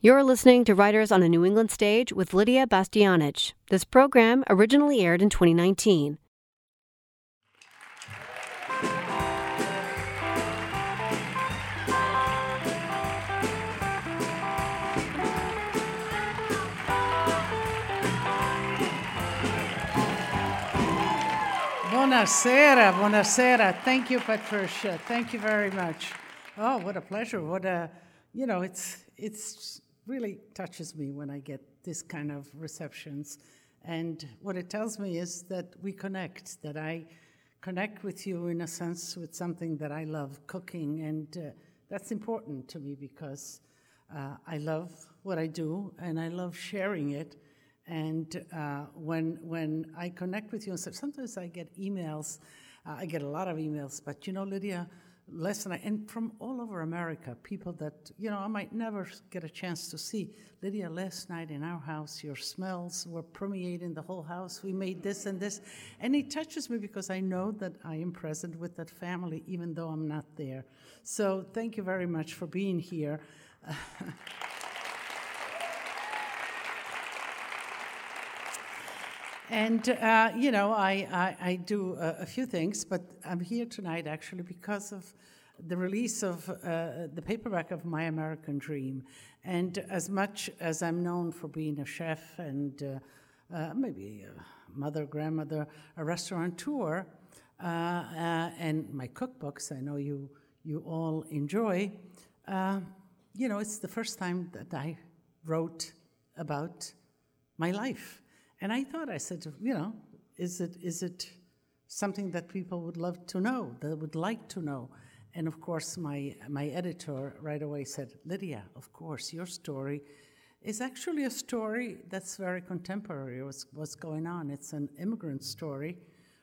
You're listening to Writers on a New England Stage with Lidia Bastianich. This program originally aired in 2019. Buonasera, buonasera. Thank you, Patricia. Thank you very much. Oh, what a pleasure. What a, you know, it's it's really touches me when I get this kind of receptions. And what it tells me is that we connect, that I connect with you in a sense with something that I love, cooking. And uh, that's important to me because uh, I love what I do and I love sharing it. And uh, when, when I connect with you, sometimes I get emails, uh, I get a lot of emails, but you know, Lidia, night, and from all over America, people that, you know, I might never get a chance to see. Lidia, last night in our house, your smells were permeating the whole house. We made this and this. And it touches me because I know that I am present with that family, even though I'm not there. So thank you very much for being here. And, uh, you know, I, I, I do a, a, few things, but I'm here tonight actually because of the release of uh, the paperback of My American Dream. And as much as I'm known for being a chef and uh, uh maybe a mother, grandmother, a restaurateur, uh, uh, and my cookbooks, I know you, you all enjoy, you know, it's the first time that I wrote about my life and I thought, I said, you know, is it, is it something that people would love to know, that would like to know? And of course, my, my editor right away said, Lidia, of course, your story is actually a story that's very contemporary, what's, what's going on. It's an immigrant story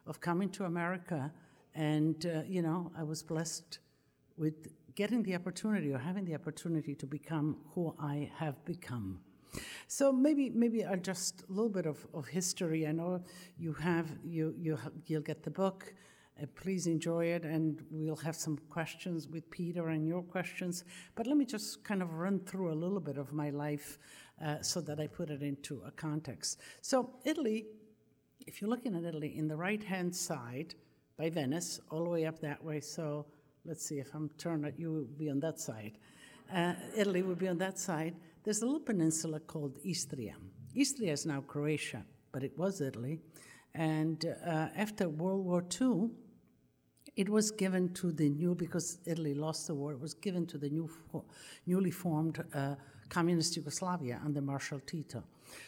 of coming to America. And, uh, you know, I was blessed with getting the opportunity or having the opportunity to become who I have become. So maybe maybe I'll just a little bit of, of history. I know you have you you you'll get the book. Uh, please enjoy it, and we'll have some questions with Peter and your questions. But let me just kind of run through a little bit of my life uh, so that I put it into a context. So Italy, if you're looking at Italy, in the right-hand side by Venice, all the way up that way. So let's see if I'm turned you, will be on that side. Uh, Italy would be on that side. There's a little peninsula called Istria. Istria is now Croatia, but it was Italy. And uh, after World War II, it was given to the new, because Italy lost the war, it was given to the new, newly formed uh, communist Yugoslavia under Marshal Tito.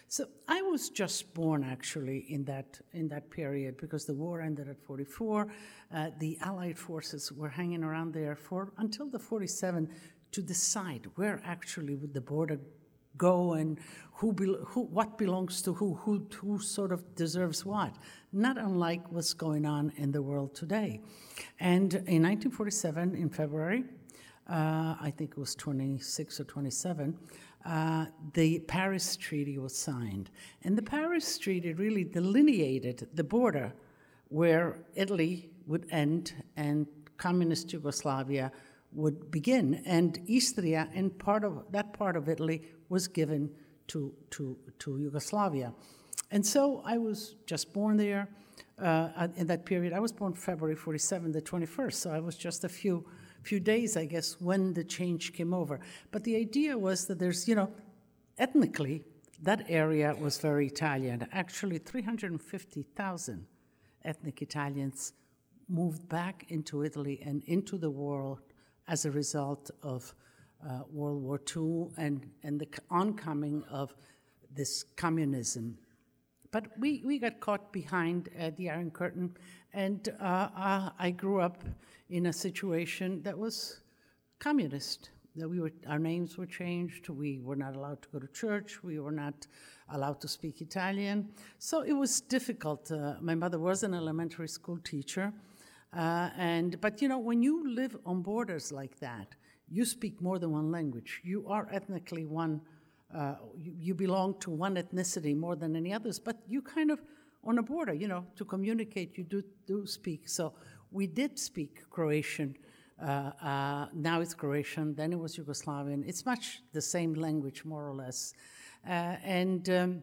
So I was just born actually in that in that period because the war ended at 44. Uh, the Allied forces were hanging around there for until the 47 to decide where actually would the border go and who, be, who what belongs to who, who, who sort of deserves what. Not unlike what's going on in the world today. And in 1947, in February, uh, I think it was 26 or 27, uh, the Paris Treaty was signed. And the Paris Treaty really delineated the border where Italy would end and communist Yugoslavia would begin. And Istria and part of that part of Italy was given to, to, to Yugoslavia. And so I was just born there uh, in that period. I was born February 47, the 21st, so I was just a few, few days, I guess, when the change came over. But the idea was that there's, you know, ethnically, that area was very Italian. Actually, 350,000 ethnic Italians moved back into Italy and into the world as a result of uh, World War II and, and the oncoming of this communism. But we, we got caught behind uh, the Iron Curtain, and uh, uh I grew up in a situation that was communist. That we were, our names were changed. We were not allowed to go to church. We were not allowed to speak Italian. So it was difficult. Uh, my mother was an elementary school teacher, uh, and, but you know, when you live on borders like that, you speak more than one language. You are ethnically one, uh, you, you, belong to one ethnicity more than any others, but you kind of, on a border, you know, to communicate, you do, do speak. So we did speak Croatian Uh, uh, now it's Croatian, then it was Yugoslavian. It's much the same language, more or less. Uh, and um,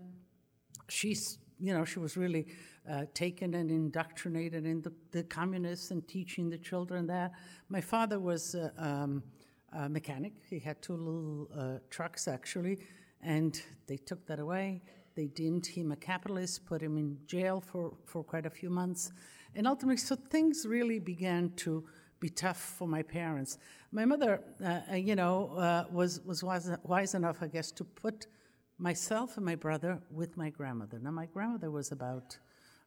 she's, you know, she was really uh, taken and indoctrinated in the, the, communists and teaching the children that. My father was uh, um, a mechanic. He had two little uh, trucks, actually, and they took that away. They deemed him a capitalist, put him in jail for, for quite a few months. And ultimately, so things really began to be tough for my parents. My mother, uh, uh you know, uh, was, was wise, wise enough, I guess, to put myself and my brother with my grandmother. Now, my grandmother was about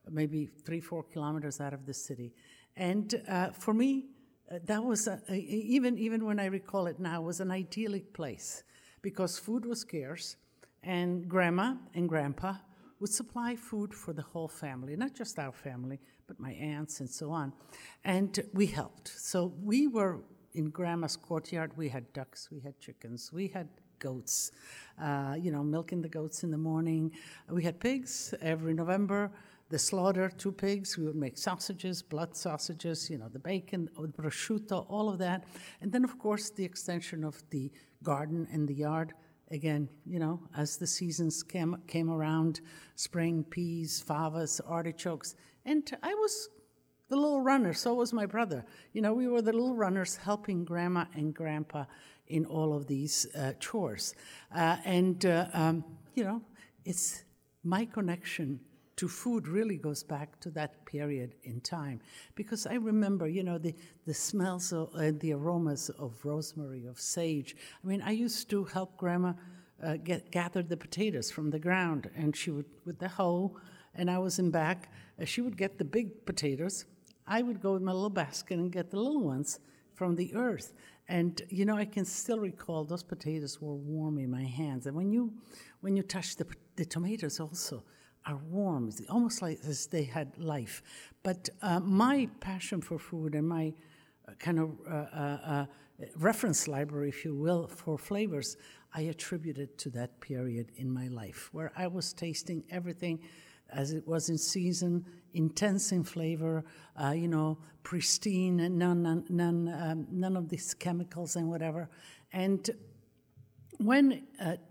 maybe three, four kilometers out of the city. And uh, for me, that was, a, a, even, even when I recall it now, was an idyllic place because food was scarce and grandma and grandpa would supply food for the whole family, not just our family, but my aunts and so on. And we helped. So we were in grandma's courtyard. We had ducks, we had chickens, we had goats, uh, you know, milking the goats in the morning. We had pigs every November. The slaughter, two pigs, we would make sausages, blood sausages, you know, the bacon, the prosciutto, all of that. And then, of course, the extension of the garden and the yard again, you know, as the seasons came, came around, spring, peas, favas, artichokes. And I was the little runner, so was my brother. You know, we were the little runners helping grandma and grandpa in all of these uh, chores. Uh, and, uh, um, you know, it's my connection to food really goes back to that period in time. Because I remember, you know, the, the smells and uh, the aromas of rosemary, of sage. I mean, I used to help grandma uh, get, gather the potatoes from the ground, and she would, with the hoe, and I was in back, uh, she would get the big potatoes. I would go with my little basket and get the little ones from the earth. And you know, I can still recall those potatoes were warm in my hands. And when you when you touch the, the tomatoes also, are warm, almost like as they had life. But uh, my passion for food and my uh, kind of uh, uh, uh, reference library, if you will, for flavors, I attributed to that period in my life where I was tasting everything as it was in season, intense in flavor, uh, you know, pristine, none, none, none, um, none of these chemicals and whatever. And when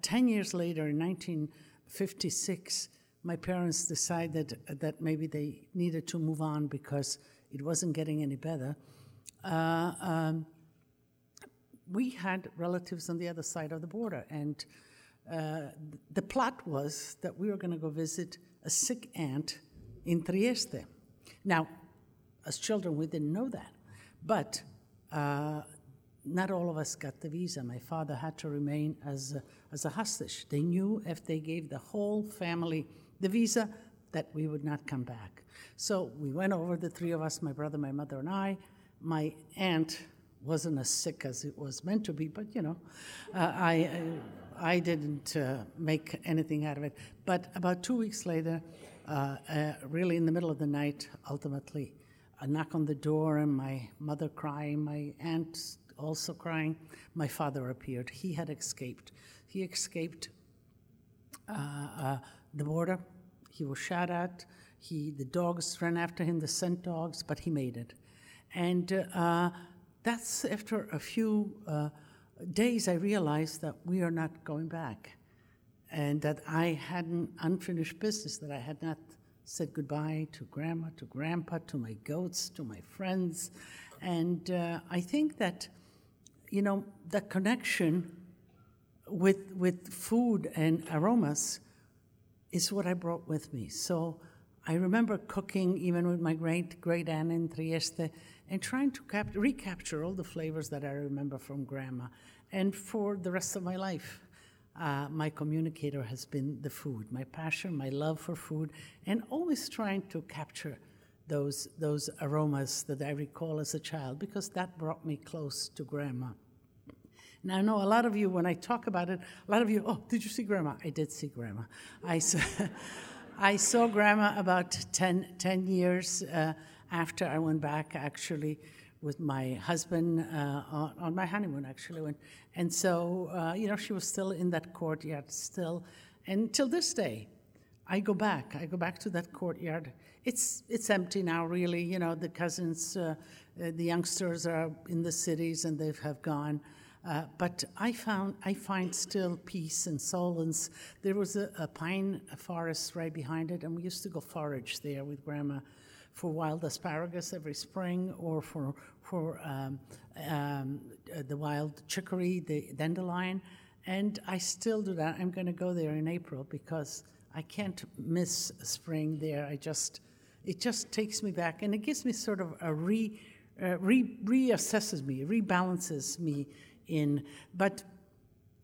10 years later, in 1956, my parents decided that maybe they needed to move on because it wasn't getting any better. Uh, um, we had relatives on the other side of the border, and uh, the plot was that we were going to go visit a sick aunt in Trieste. Now, as children, we didn't know that, but uh, not all of us got the visa. My father had to remain as a, as a hostage. They knew if they gave the whole family the visa that we would not come back. So we went over, the three of us, my brother, my mother, and I. My aunt wasn't as sick as it was meant to be, but you know, uh, I, I didn't uh, make anything out of it. But about two weeks later, uh, uh really in the middle of the night, ultimately, a knock on the door and my mother crying, my aunt also crying, my father appeared. He had escaped. He escaped uh, uh, the border. He was shot at. He, the dogs ran after him, the scent dogs, but he made it. And uh, that's after a few uh, days I realized that we are not going back and that I had an unfinished business, that I had not said goodbye to grandma, to grandpa, to my goats, to my friends. And uh, I think that, you know, the connection with, with food and aromas is what I brought with me. So I remember cooking even with my great great aunt in Trieste and trying to cap- recapture all the flavors that I remember from grandma. And for the rest of my life, uh, my communicator has been the food, my passion, my love for food, and always trying to capture those, those aromas that I recall as a child because that brought me close to grandma. Now, I know a lot of you, when I talk about it, a lot of you, oh, did you see grandma? I did see grandma. I saw, I saw grandma about 10, 10 years uh, after I went back, actually, with my husband uh, on, on, my honeymoon, actually. When, and so, uh, you know, she was still in that courtyard, still. And till this day, I go back. I go back to that courtyard. It's it's empty now, really. You know, the cousins, uh, uh, the youngsters are in the cities and they have gone. Uh, but I found I find still peace and solace. There was a, a pine forest right behind it, and we used to go forage there with grandma for wild asparagus every spring, or for for um, um, the wild chicory, the dandelion. And I still do that. I'm going to go there in April because I can't miss spring there. I just it just takes me back, and it gives me sort of a re, uh, re reassesses me, rebalances me in. But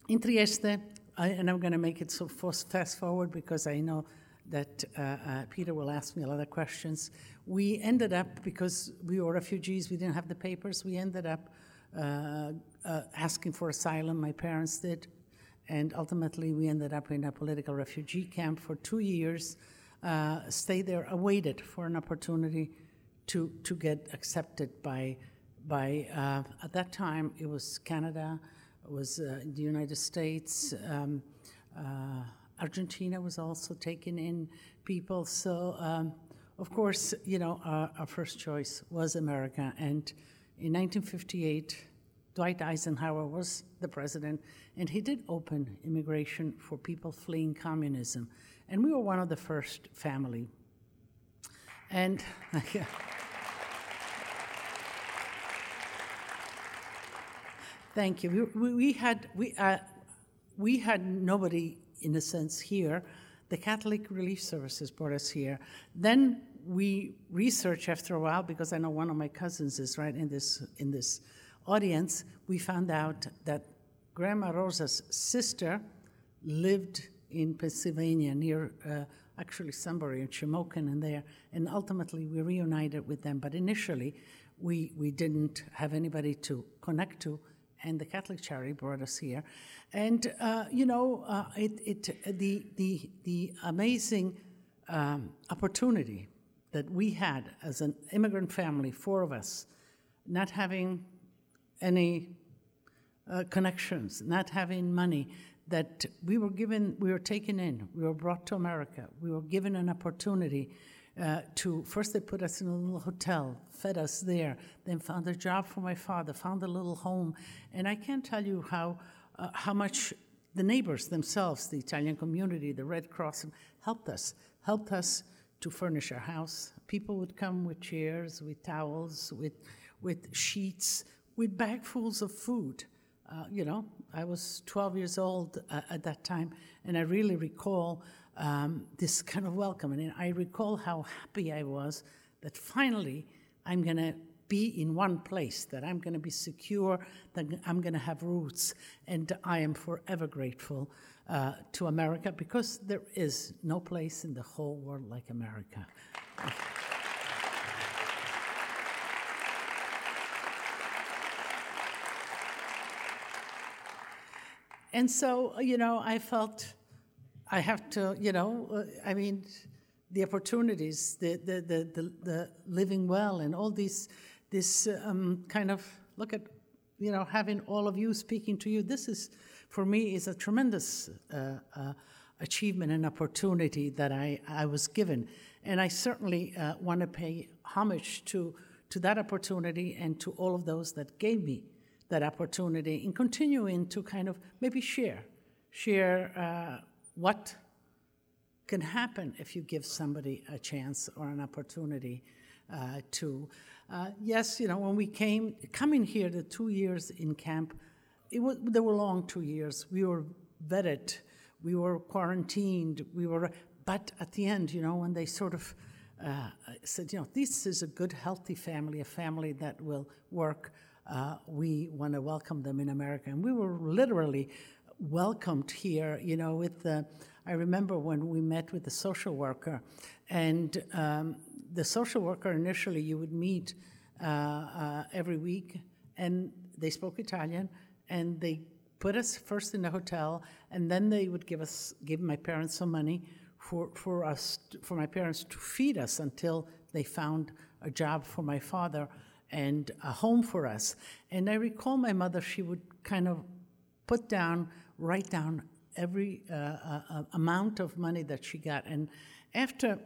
in Trieste, I, and I'm going to make it so fast forward because I know that uh, uh, Peter will ask me a lot of questions. We ended up, because we were refugees, we didn't have the papers, we ended up uh, uh asking for asylum, my parents did, and ultimately we ended up in a political refugee camp for two years, uh, stayed there, awaited for an opportunity to, to get accepted by by uh, at that time it was Canada, it was uh, the United States, um, uh, Argentina was also taking in people. So um, of course, you know, our, our, first choice was America. And in 1958, Dwight Eisenhower was the president, and he did open immigration for people fleeing communism. And we were one of the first family. And yeah. Thank you. We, we had we uh, we had nobody in a sense here. The Catholic Relief Services brought us here. Then we researched after a while because I know one of my cousins is right in this in this audience. We found out that Grandma Rosa's sister lived in Pennsylvania near. Uh, actually somebody in Shamokin and there, and ultimately we reunited with them. But initially, we, we didn't have anybody to connect to, and the Catholic Charity brought us here. And, uh, you know, uh, it, it, the, the, the amazing um, opportunity that we had as an immigrant family, four of us, not having any uh, connections, not having money, that we were given, we were taken in, we were brought to America, we were given an opportunity uh, to first they put us in a little hotel, fed us there, then found a job for my father, found a little home, and I can't tell you how uh, how much the neighbors themselves, the Italian community, the Red Cross, helped us, helped us to furnish our house. People would come with chairs, with towels, with with sheets, with bagfuls of food. Uh, you know, I was 12 years old uh, at that time, and I really recall um, this kind of welcome. And I recall how happy I was that finally I'm going to be in one place, that I'm going to be secure, that I'm going to have roots. And I am forever grateful uh, to America because there is no place in the whole world like America. and so, you know, I felt I have to, you know, uh, I mean, the opportunities, the, the, the, the, living well, and all these, this um, kind of look at, you know, having all of you speaking to you. This is, for me, is a tremendous uh, uh, achievement and opportunity that I, I was given. And I certainly uh, want to pay homage to, to that opportunity and to all of those that gave me that opportunity in continuing to kind of maybe share, share uh, what can happen if you give somebody a chance or an opportunity uh, to. Uh, yes, you know, when we came, coming here, the two years in camp, it was, they were long two years. We were vetted, we were quarantined, we were, but at the end, you know, when they sort of uh, said, you know, this is a good, healthy family, a family that will work. Uh, we want to welcome them in America. And we were literally welcomed here, you know, with the, I remember when we met with the social worker, and um, the social worker initially you would meet uh, uh, every week, and they spoke Italian, and they put us first in the hotel, and then they would give us, give my parents some money for, for us, for my parents to feed us until they found a job for my father and a home for us. And I recall my mother, she would kind of put down write down every uh, uh, amount of money that she got. And after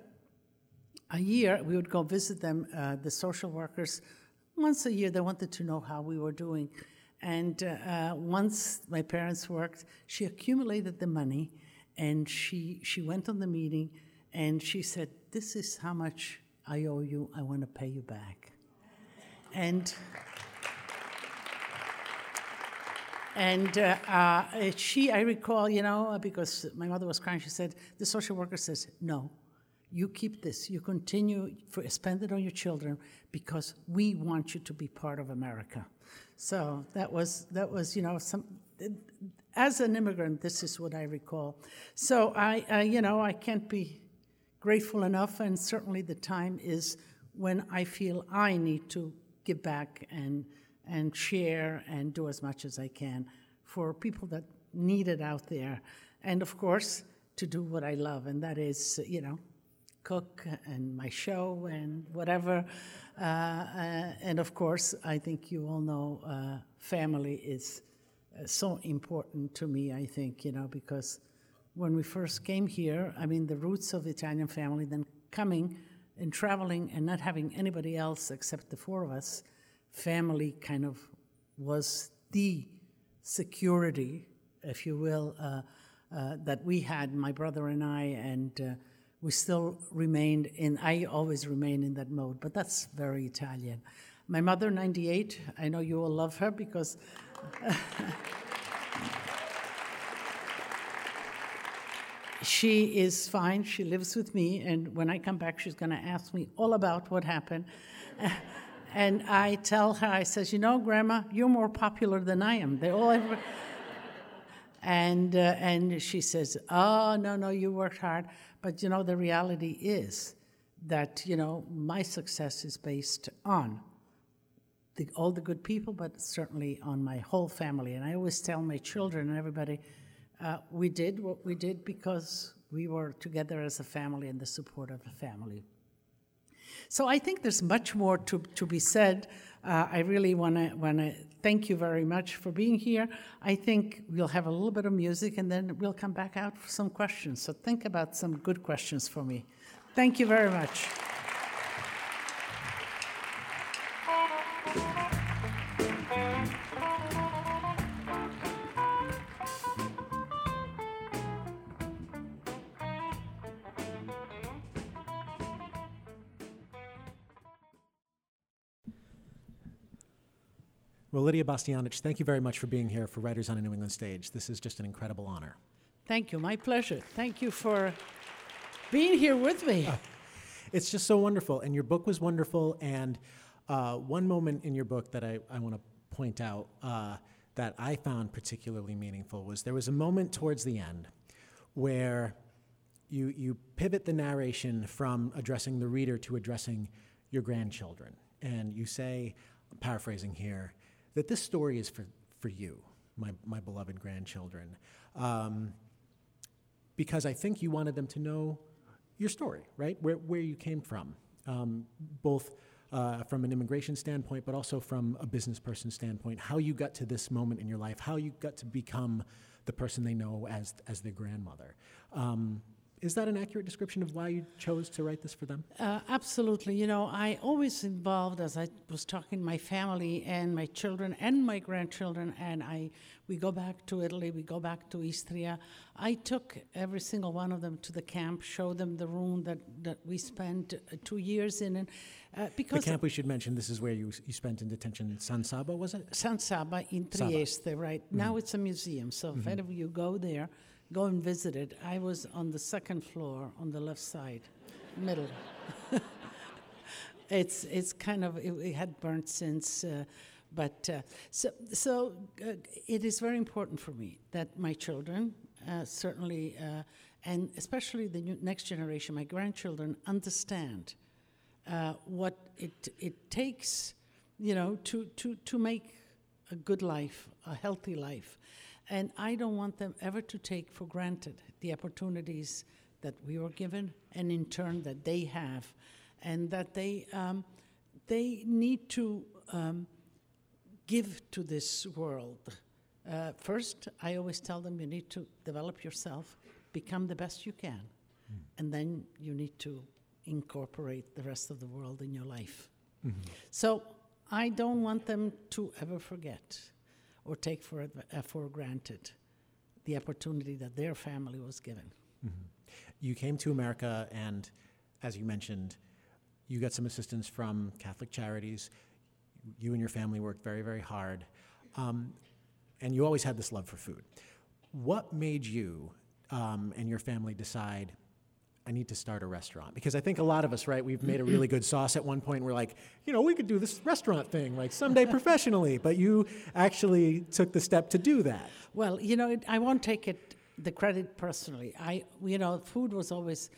a year, we would go visit them, uh, the social workers. Once a year, they wanted to know how we were doing. And uh, uh, once my parents worked, she accumulated the money and she, she went on the meeting and she said, This is how much I owe you. I want to pay you back. And and uh, uh, she, I recall, you know, because my mother was crying, she said, the social worker says, no, you keep this, you continue, for, spend it on your children because we want you to be part of America. So that was, that was you know, some, as an immigrant, this is what I recall. So I, I, you know, I can't be grateful enough, and certainly the time is when I feel I need to give back and and share and do as much as I can for people that need it out there. And of course, to do what I love, and that is, you know, cook and my show and whatever. Uh, uh, and of course, I think you all know uh, family is uh, so important to me, I think, you know, because when we first came here, I mean, the roots of the Italian family, then coming and traveling and not having anybody else except the four of us family kind of was the security, if you will, uh, uh, that we had, my brother and I, and uh, we still remained in, I always remain in that mode, but that's very Italian. My mother, 98, I know you all love her because. she is fine. She lives with me, and when I come back, she's going to ask me all about what happened. And I tell her, I says, you know, Grandma, you're more popular than I am. They all ever. and uh, and she says, oh no no, you worked hard. But you know, the reality is that you know my success is based on the, all the good people, but certainly on my whole family. And I always tell my children and everybody, uh, we did what we did because we were together as a family and the support of a family. So I think there's much more to, to be said. Uh, I really want to want to thank you very much for being here. I think we'll have a little bit of music and then we'll come back out for some questions. So think about some good questions for me. Thank you very much. Lidia Bastianich, thank you very much for being here for Writers on a New England Stage. This is just an incredible honor. Thank you. My pleasure. Thank you for being here with me. Uh, it's just so wonderful. And your book was wonderful. And uh, one moment in your book that I, I want to point out uh, that I found particularly meaningful was there was a moment towards the end where you, you pivot the narration from addressing the reader to addressing your grandchildren. And you say, I'm paraphrasing here, that this story is for, for you, my, my beloved grandchildren. Um, because I think you wanted them to know your story, right? Where, where you came from, um, both uh, from an immigration standpoint, but also from a business person standpoint, how you got to this moment in your life, how you got to become the person they know as, as their grandmother. Um, is that an accurate description of why you chose to write this for them? Uh, absolutely. You know, I always involved, as I was talking, my family and my children and my grandchildren, and I we go back to Italy, we go back to Istria. I took every single one of them to the camp, showed them the room that, that we spent uh, two years in, and uh, because the camp we should mention. This is where you you spent in detention. San Sabba was it? San Sabba in Trieste, Sabba. right? Mm-hmm. Now it's a museum, so mm-hmm. if ever you go there go and visit it. I was on the second floor on the left side, middle. it's it's kind of it, it had burnt since, uh, but uh, so so uh, it is very important for me that my children uh, certainly uh, and especially the next generation, my grandchildren, understand uh, what it it takes, you know, to to to make a good life, a healthy life. And I don't want them ever to take for granted the opportunities that we were given and in turn that they have, and that they, um, they need to um, give to this world Uh, first, I always tell them you need to develop yourself, become the best you can, mm. and then you need to incorporate the rest of the world in your life. Mm-hmm. So I don't want them to ever forget or take for, uh, for granted the opportunity that their family was given. Mm-hmm. You came to America, and as you mentioned, you got some assistance from Catholic Charities. You and your family worked very, very hard. Um, and you always had this love for food. What made you um, and your family decide I need to start a restaurant because I think a lot of us, right? We've made a really good sauce at one point. We're like, you know, we could do this restaurant thing like someday professionally, but you actually took the step to do that. Well, you know, it, I won't take it the credit personally. I, you know, food was always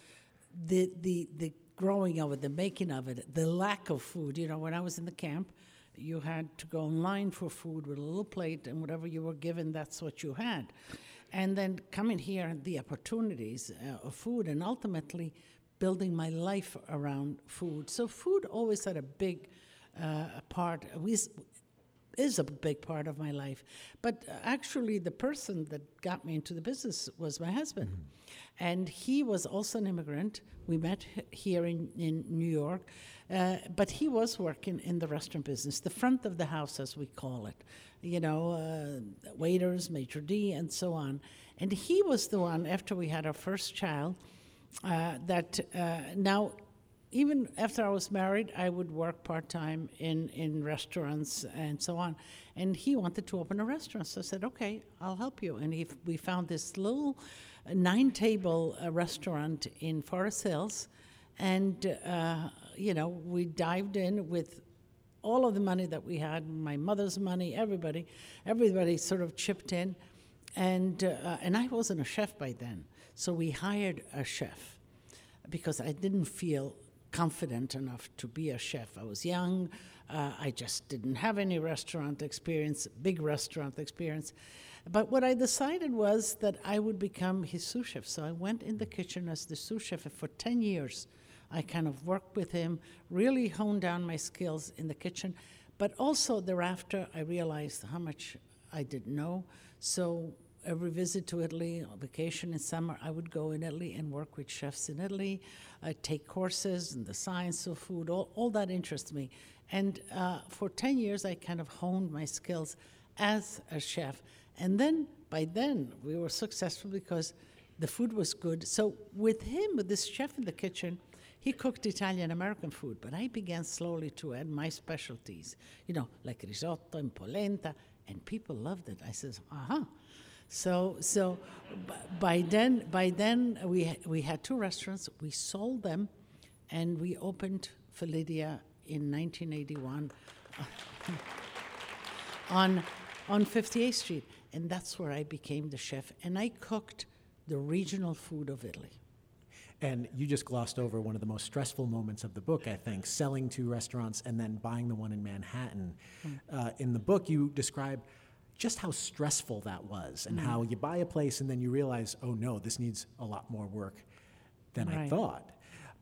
the the the growing of it, the making of it, the lack of food. You know, when I was in the camp, you had to go online for food with a little plate, and whatever you were given, that's what you had and then coming here, the opportunities uh, of food, and ultimately building my life around food. So food always had a big uh, part. Is a big part of my life. But actually, the person that got me into the business was my husband. Mm-hmm. And he was also an immigrant. We met here in, in New York. Uh, but he was working in the restaurant business, the front of the house, as we call it you know, uh, waiters, maitre d', and so on. And he was the one, after we had our first child, uh, that uh, now, even after I was married, I would work part time in, in restaurants and so on. And he wanted to open a restaurant. So I said, okay, I'll help you. And he, we found this little uh, nine table uh, restaurant in Forest Hills. And, uh, you know, we dived in with all of the money that we had, my mother's money, everybody, everybody sort of chipped in. And, uh, and I wasn't a chef by then. So we hired a chef because I didn't feel confident enough to be a chef. I was young. Uh, I just didn't have any restaurant experience, big restaurant experience. But what I decided was that I would become his sous chef. So I went in the kitchen as the sous chef for 10 years. I kind of worked with him, really honed down my skills in the kitchen. But also thereafter, I realized how much I didn't know. So every visit to Italy, vacation in summer, I would go in Italy and work with chefs in Italy, I'd take courses in the science of food, all, all that interests me. And uh, for 10 years, I kind of honed my skills as a chef. And then, by then, we were successful because the food was good. So, with him, with this chef in the kitchen, he cooked Italian American food, but I began slowly to add my specialties, you know, like risotto and polenta, and people loved it. I says, uh huh. So, so by then, by then we we had two restaurants. We sold them, and we opened Felidia in 1981 on on 58th Street, and that's where I became the chef. And I cooked the regional food of Italy. And you just glossed over one of the most stressful moments of the book, I think, selling two restaurants and then buying the one in Manhattan. Mm. Uh, in the book, you describe just how stressful that was and mm. how you buy a place and then you realize, oh no, this needs a lot more work than right. I thought.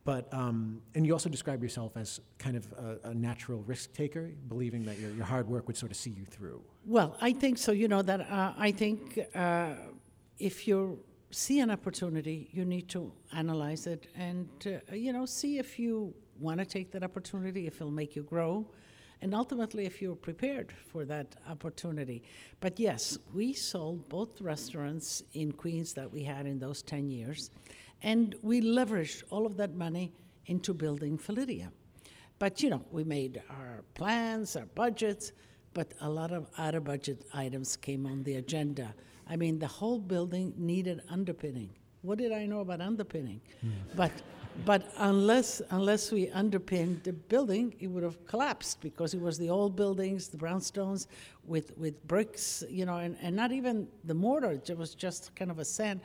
But, um, and you also describe yourself as kind of a, a natural risk taker, believing that your, your hard work would sort of see you through. Well, I think so. You know, that uh, I think uh, if you're see an opportunity, you need to analyze it and, uh, you know, see if you want to take that opportunity, if it'll make you grow, and ultimately if you're prepared for that opportunity. But yes, we sold both restaurants in Queens that we had in those 10 years, and we leveraged all of that money into building Felidia. But, you know, we made our plans, our budgets, but a lot of out of budget items came on the agenda I mean, the whole building needed underpinning. What did I know about underpinning? Mm. But, but unless, unless we underpinned the building, it would have collapsed because it was the old buildings, the brownstones with, with bricks, you know, and, and not even the mortar, it was just kind of a sand.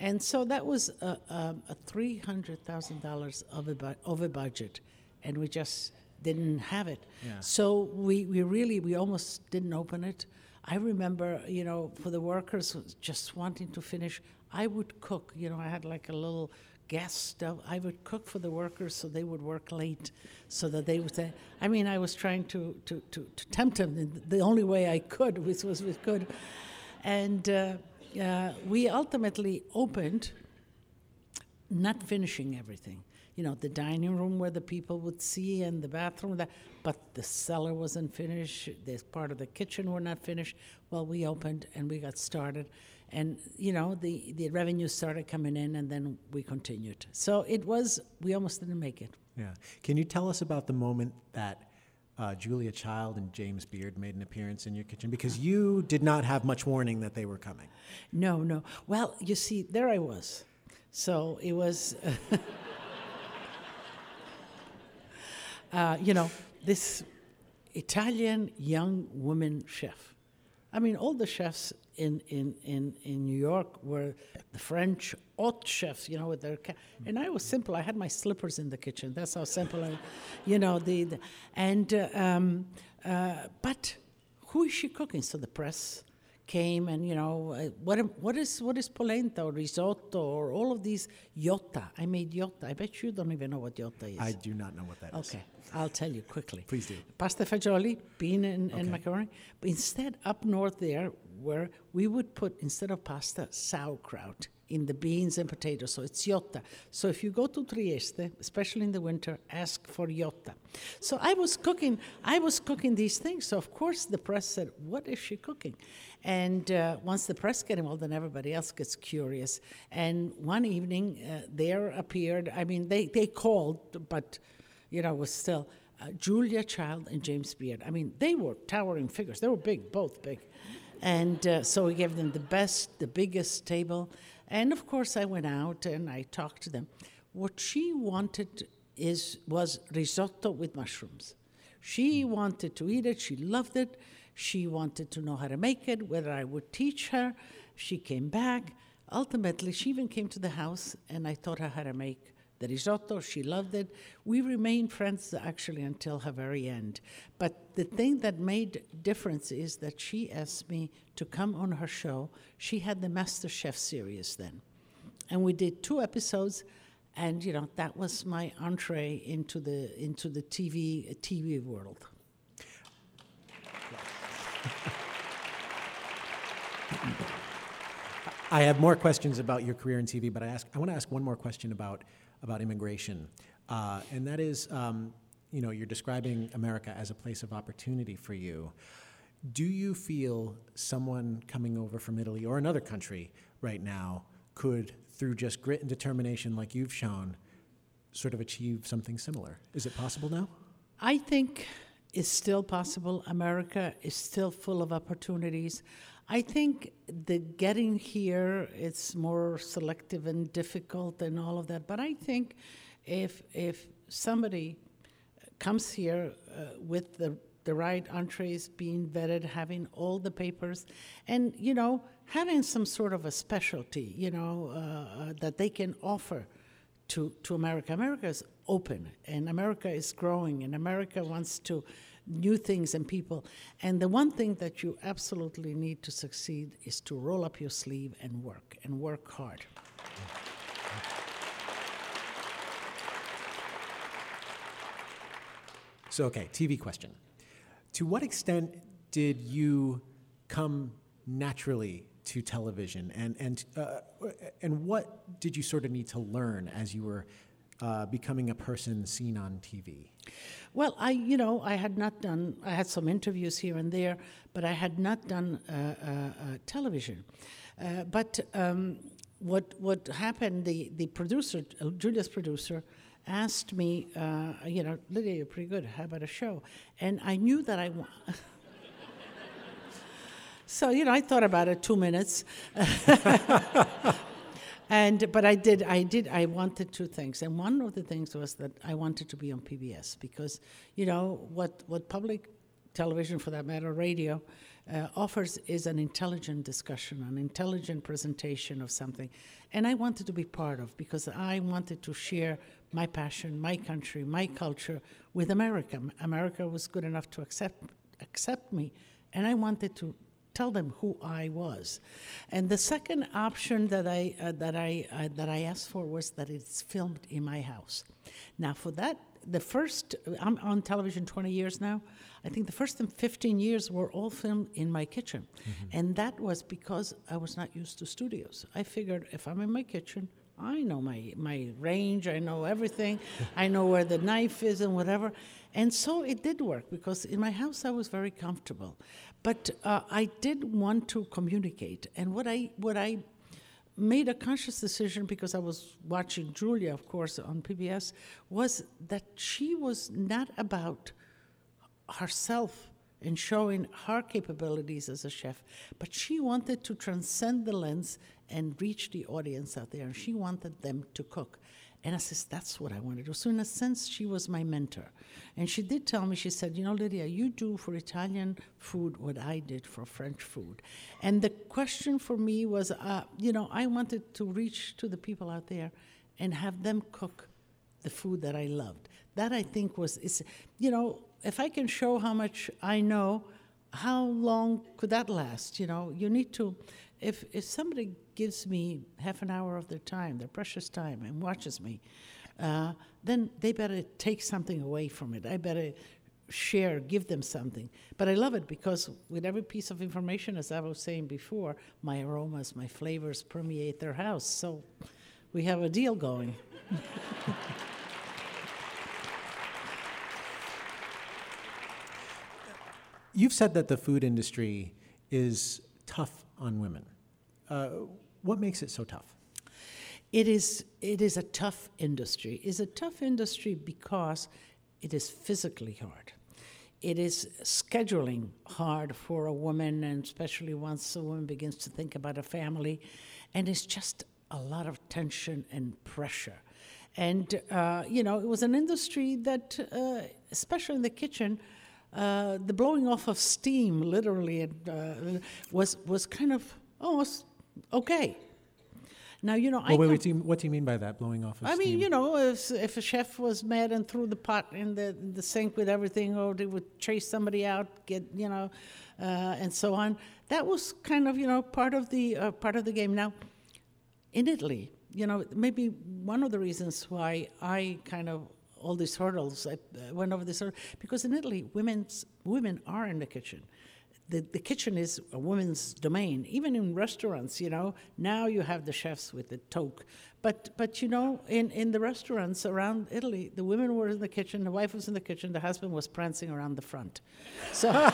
And so that was a, a, a $300,000 over, over budget, and we just didn't have it. Yeah. So we, we really, we almost didn't open it. I remember, you know, for the workers just wanting to finish, I would cook. You know, I had like a little gas stove. I would cook for the workers so they would work late, so that they would say. I mean, I was trying to to, to, to tempt them the only way I could, which was with good. And uh, uh, we ultimately opened, not finishing everything. You know, the dining room where the people would see and the bathroom, that, but the cellar wasn't finished. This part of the kitchen were not finished. Well, we opened and we got started. And, you know, the, the revenue started coming in and then we continued. So it was, we almost didn't make it. Yeah. Can you tell us about the moment that uh, Julia Child and James Beard made an appearance in your kitchen? Because you did not have much warning that they were coming. No, no. Well, you see, there I was. So it was, uh, you know, this Italian young woman chef. I mean, all the chefs in, in, in, in New York were the French haute chefs, you know, with their ca- and I was simple. I had my slippers in the kitchen. That's how simple I, you know, the, the and uh, um, uh, but who is she cooking? So the press came and you know uh, what what is what is polenta or risotto or all of these jota. I made jota. I bet you don't even know what jota is. I do not know what that is. Okay, I'll tell you quickly. Please do. Pasta fagioli, bean and, and macaroni. But instead, up north there, where we would put, instead of pasta, sauerkraut in the beans and potatoes. So it's jota. So if you go to Trieste, especially in the winter, ask for jota. So I was cooking, I was cooking these things. So of course the press said, what is she cooking? And uh, once the press get involved, then everybody else gets curious. And one evening, uh, there appeared, I mean, they, they called, but you know, was still uh, Julia Child and James Beard. I mean, they were towering figures. They were big, both big. And uh, so we gave them the best, the biggest table. And of course, I went out and I talked to them. What she wanted is was risotto with mushrooms. She wanted to eat it. She loved it. She wanted to know how to make it, whether I would teach her. She came back. Ultimately, she even came to the house, and I taught her how to make the risotto. She loved it. We remained friends actually until her very end. But the thing that made difference is that she asked me to come on her show. She had the Master Chef series then, and we did two episodes. And you know that was my entree into the into the TV TV world. I have more questions about your career in TV, but I ask I want to ask one more question about about immigration, uh, and that is, um, you know, you're describing America as a place of opportunity for you. Do you feel someone coming over from Italy or another country right now could, through just grit and determination, like you've shown, sort of achieve something similar? Is it possible now? I think it's still possible. America is still full of opportunities. I think the getting here it's more selective and difficult and all of that. But I think if if somebody comes here uh, with the the right entrees being vetted, having all the papers, and you know having some sort of a specialty, you know, uh, uh, that they can offer to, to America. America is open and America is growing and America wants to new things and people. And the one thing that you absolutely need to succeed is to roll up your sleeve and work and work hard. So, okay, TV question. To what extent did you come naturally to television, and and uh, and what did you sort of need to learn as you were uh, becoming a person seen on TV? Well, I, you know, I had not done, I had some interviews here and there, but I had not done uh, uh, uh, television. Uh, but um, what, what happened, the, the producer, Julia's producer, asked me, uh, you know, Lidia, you're pretty good. How about a show? And I knew that I. Wa- so you know, I thought about it two minutes, and but I did, I did, I wanted two things, and one of the things was that I wanted to be on PBS because you know what what public television, for that matter, radio, uh, offers is an intelligent discussion, an intelligent presentation of something. And I wanted to be part of because I wanted to share my passion, my country, my culture with America. America was good enough to accept accept me, and I wanted to tell them who I was. And the second option that I uh, that I uh, that I asked for was that it's filmed in my house. Now, for that the first, I'm on television 20 years now. I think the first 15 years were all filmed in my kitchen. Mm-hmm. And that was because I was not used to studios. I figured if I'm in my kitchen, I know my, my range, I know everything, I know where the knife is and whatever. And so it did work because in my house I was very comfortable. But uh, I did want to communicate. And what I, what I made a conscious decision because I was watching Julia, of course, on PBS, was that she was not about herself and showing her capabilities as a chef, but she wanted to transcend the lens and reach the audience out there, and she wanted them to cook. And I says, that's what I want to do. So in a sense, she was my mentor. And she did tell me, she said, you know, Lidia, you do for Italian food what I did for French food. And the question for me was, uh, you know, I wanted to reach to the people out there and have them cook the food that I loved. That I think was, is, you know, if I can show how much I know, how long could that last? You know, you need to, if, if somebody gives me half an hour of their time, their precious time, and watches me, uh, then they better take something away from it. I better share, give them something. But I love it because with every piece of information, as I was saying before, my aromas, my flavors permeate their house. So we have a deal going. You've said that the food industry is tough on women. Uh, what makes it so tough? It is, it is a tough industry. It's a tough industry because it is physically hard. It is scheduling hard for a woman, and especially once a woman begins to think about a family. And it's just a lot of tension and pressure. And, uh, you know, it was an industry that, uh, especially in the kitchen, uh, the blowing off of steam, literally, uh, was, was kind of almost okay. Now you know. Well, I wait, wait, what do you mean by that? Blowing off? Of steam? I steam? mean, you know, if, if a chef was mad and threw the pot in the in the sink with everything, or they would chase somebody out, get you know, uh, and so on. That was kind of you know part of the uh, part of the game. Now, in Italy, you know, maybe one of the reasons why I kind of all these hurdles I went over this hurdle because in Italy, women's women are in the kitchen the, the kitchen is a woman's domain. Even in restaurants, you know, now you have the chefs with the toque. But, but you know, in, in the restaurants around Italy, the women were in the kitchen, the wife was in the kitchen, the husband was prancing around the front. So.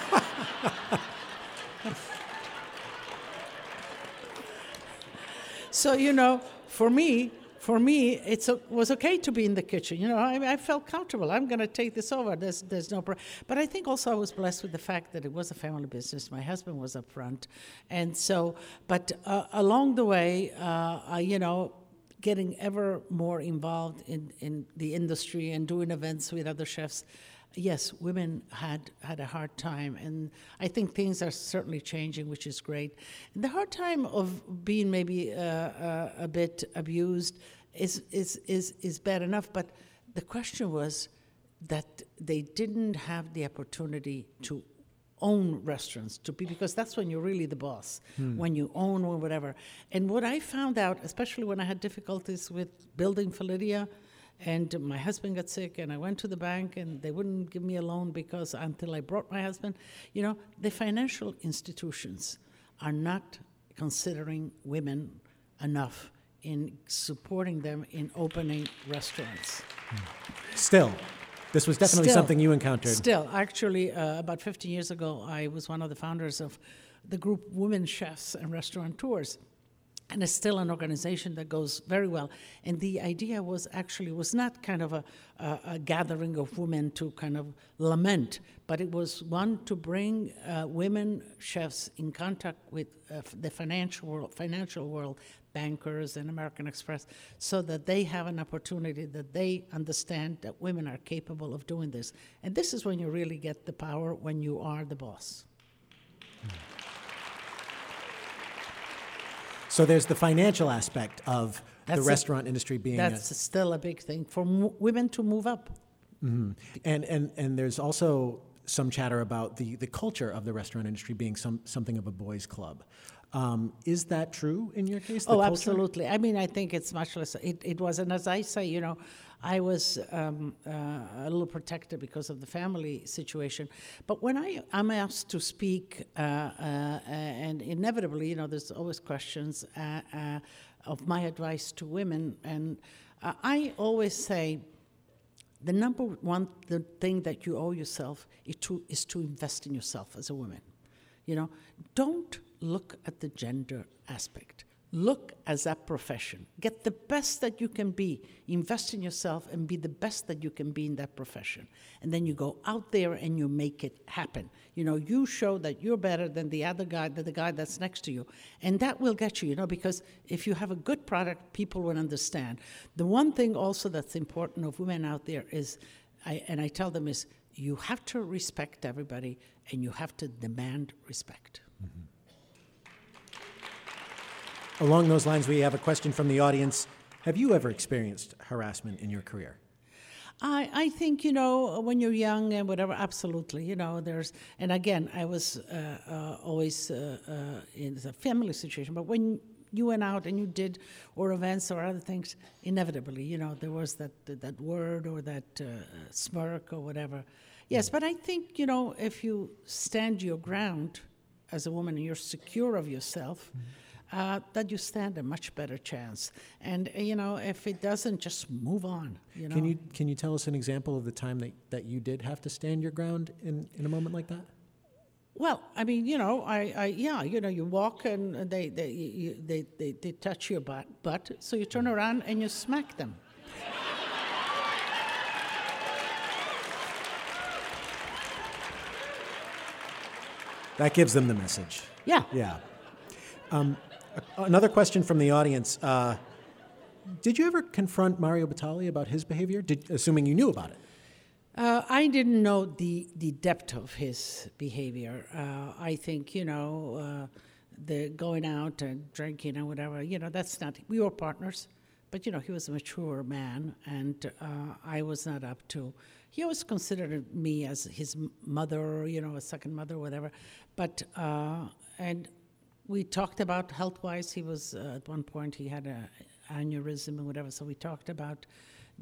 so, you know, for me, for me, it was okay to be in the kitchen. You know, I, I felt comfortable. I'm going to take this over. There's, there's no, problem. but I think also I was blessed with the fact that it was a family business. My husband was up front, and so. But uh, along the way, uh, I, you know, getting ever more involved in in the industry and doing events with other chefs yes, women had had a hard time, and I think things are certainly changing, which is great. The hard time of being maybe uh, uh, a bit abused is is is is bad enough, but the question was that they didn't have the opportunity to own restaurants to be because that's when you're really the boss hmm. when you own or whatever and what i found out especially when i had difficulties with building Felidia. And my husband got sick, and I went to the bank, and they wouldn't give me a loan because until I brought my husband, you know, the financial institutions are not considering women enough in supporting them in opening restaurants. Still, this was definitely still, something you encountered. Still, actually, uh, about 15 years ago, I was one of the founders of the group Women Chefs and Restaurateurs and it's still an organization that goes very well. And the idea was actually was not kind of a, a, a gathering of women to kind of lament, but it was one to bring uh, women chefs in contact with uh, the financial world, financial world, bankers and American Express, so that they have an opportunity that they understand that women are capable of doing this. And this is when you really get the power when you are the boss. Mm. So there's the financial aspect of that's the restaurant a, industry being. That's a, still a big thing for m- women to move up. Mm-hmm. And and and there's also some chatter about the, the culture of the restaurant industry being some something of a boys' club. Um, is that true in your case? Oh, culture? absolutely. I mean, I think it's much less. It, it was, and as I say, you know, I was um, uh, a little protected because of the family situation. But when I am asked to speak, uh, uh, and inevitably, you know, there's always questions uh, uh, of my advice to women, and uh, I always say. The number one the thing that you owe yourself is to, is to invest in yourself as a woman. You know, don't look at the gender aspect. Look as that profession. Get the best that you can be. Invest in yourself and be the best that you can be in that profession. And then you go out there and you make it happen. You know, you show that you're better than the other guy, than the guy that's next to you. And that will get you, you know, because if you have a good product, people will understand. The one thing also that's important of women out there is, I, and I tell them is, you have to respect everybody and you have to demand respect. Along those lines, we have a question from the audience. Have you ever experienced harassment in your career? I, I think, you know, when you're young and whatever, absolutely, you know, there's, and again, I was uh, uh, always uh, uh, in a family situation, but when you went out and you did, or events or other things, inevitably, you know, there was that, that, word or that uh, smirk or whatever. Yes, but I think, you know, if you stand your ground as a woman and you're secure of yourself, uh, that you stand a much better chance. And uh, you know, if it doesn't, just move on. You know. Can you can you tell us an example of the time that, that you did have to stand your ground in, in a moment like that? Well, I mean, you know, I, I yeah, you know, you walk and they they you, they, they they touch your butt, butt, so you turn around and you smack them. That gives them the message. Yeah. Yeah. Um, another question from the audience. Uh, did you ever confront Mario Batali about his behavior, did, assuming you knew about it? Uh, I didn't know the, the depth of his behavior. Uh, I think, you know, uh, the going out and drinking and whatever, you know, that's not, we were partners, but, you know, he was a mature man, and uh, I was not up to, he always considered me as his mother, you know, a second mother, whatever. But, uh, and we talked about health wise, he was, uh, at one point, he had a aneurysm and whatever, so we talked about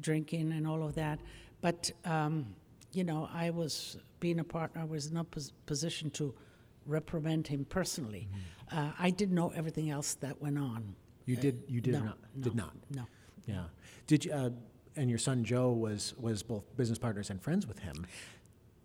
drinking and all of that. But, um, you know, I was, being a partner, I was in a pos- position to reprimand him personally. Uh, I didn't know everything else that went on. You did. You did no, not. no, Did not. No. Yeah. Did you? Uh, and your son Joe was was both business partners and friends with him.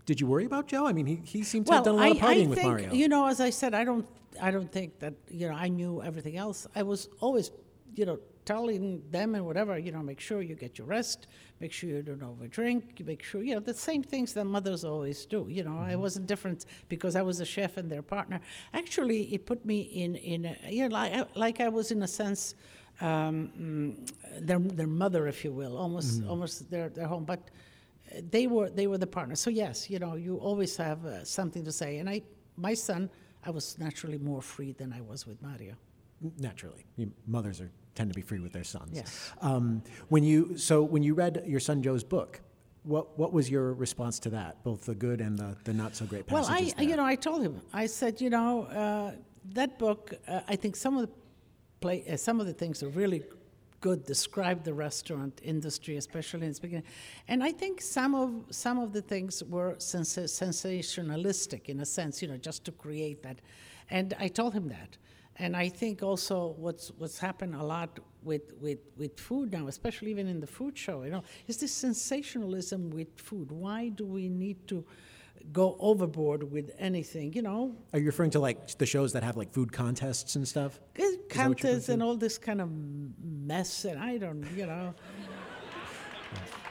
Did you worry about Joe? I mean, he, he seemed to have done a lot I, of partying I with think, Mario. You know, as I said, I don't, I don't think that you know I knew everything else. I was always, you know, telling them and whatever. You know, make sure you get your rest. Make sure you don't overdrink. You make sure you know the same things that mothers always do. You know, I wasn't different because I was a chef and their partner. Actually, it put me in in a, you know like I, like I was in a sense. Um, mm, their, their mother, if you will, almost almost their, their home, but they were they were the partners. So yes, you know, you always have uh, something to say. And I, my son, I was naturally more free than I was with Mario. Naturally, you, mothers are tend to be free with their sons. Yes. Um, when you so when you read your son Joe's book, what what was your response to that? Both the good and the, the not so great passages? Well. I, there? you know, I told him. I said, you know, uh, that book. Uh, I think some of the play, uh, some of the things are really good. Describe the restaurant industry, especially in its beginning, and I think some of some of the things were sens- sensationalistic in a sense. You know, just to create that, and I told him that. And I think also what's what's happened a lot with, with, with food now, especially even in the food show, you know, is this sensationalism with food. Why do we need to go overboard with anything? You know, Are you referring to like the shows that have like food contests and stuff? contests and all this kind of mess, and I don't, you know.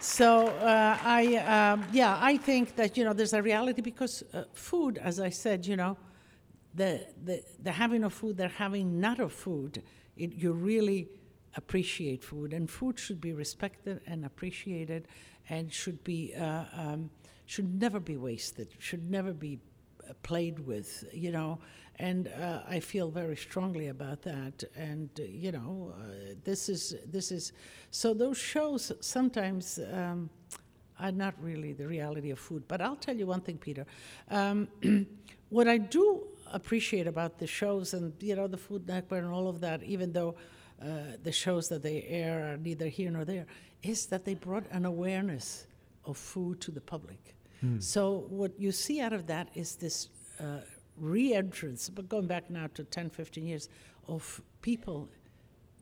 So uh, I, um, yeah, I think that you know there's a reality because uh, food, as I said, you know, the the the having of food, the having not of food, it, you really appreciate food, and food should be respected and appreciated, and should be uh, um, should never be wasted, should never be uh, played with, you know. And uh, I feel very strongly about that. And uh, you know, uh, this is this is so those shows sometimes. Um, are not really the reality of food. But I'll tell you one thing, Peter. Um, what I do appreciate about the shows and you know the Food Network and all of that, even though uh, the shows that they air are neither here nor there, is that they brought an awareness of food to the public. Hmm. So what you see out of that is this uh, re-entrance, but going back now to 10, 15 years, of people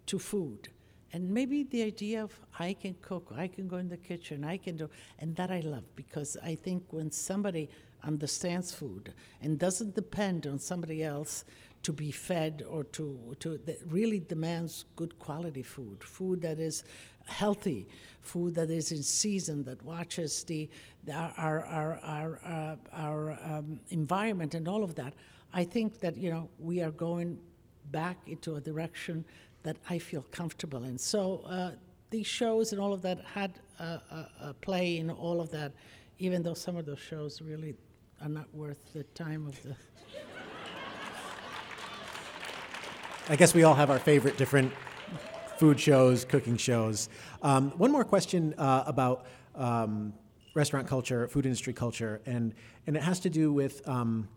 to food. And maybe the idea of I can cook, I can go in the kitchen, I can do, and that I love because I think when somebody understands food and doesn't depend on somebody else to be fed or to, to that really demands good quality food, food that is healthy, food that is in season, that watches the, the our, our, our, uh, our um, environment and all of that, I think that, you know, we are going back into a direction that I feel comfortable in. So uh, these shows and all of that had a, a, a, play in all of that, even though some of those shows really are not worth the time of the. I guess we all have our favorite different food shows, cooking shows. Um, one more question uh, about um, restaurant culture, food industry culture, and, and it has to do with um,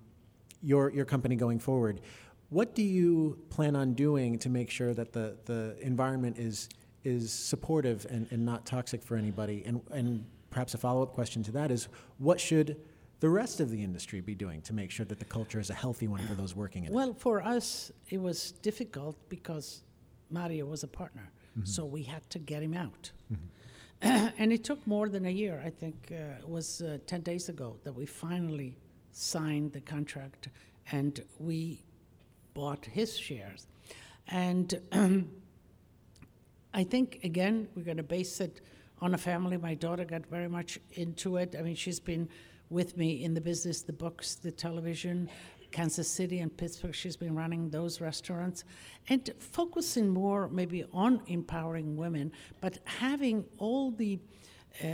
your, your company going forward. What do you plan on doing to make sure that the, the environment is, is supportive and, and not toxic for anybody? And, and perhaps a follow up question to that is what should the rest of the industry be doing to make sure that the culture is a healthy one for those working in well, it? Well, for us, it was difficult because Mario was a partner, mm-hmm. so we had to get him out. Mm-hmm. and it took more than a year. I think uh, it was uh, 10 days ago that we finally signed the contract and we bought his shares. And um, I think, again, we're going to base it on a family. My daughter got very much into it. I mean, she's been with me in the business, the books, the television, Kansas City and Pittsburgh. She's been running those restaurants and focusing more maybe on empowering women, but having all the uh,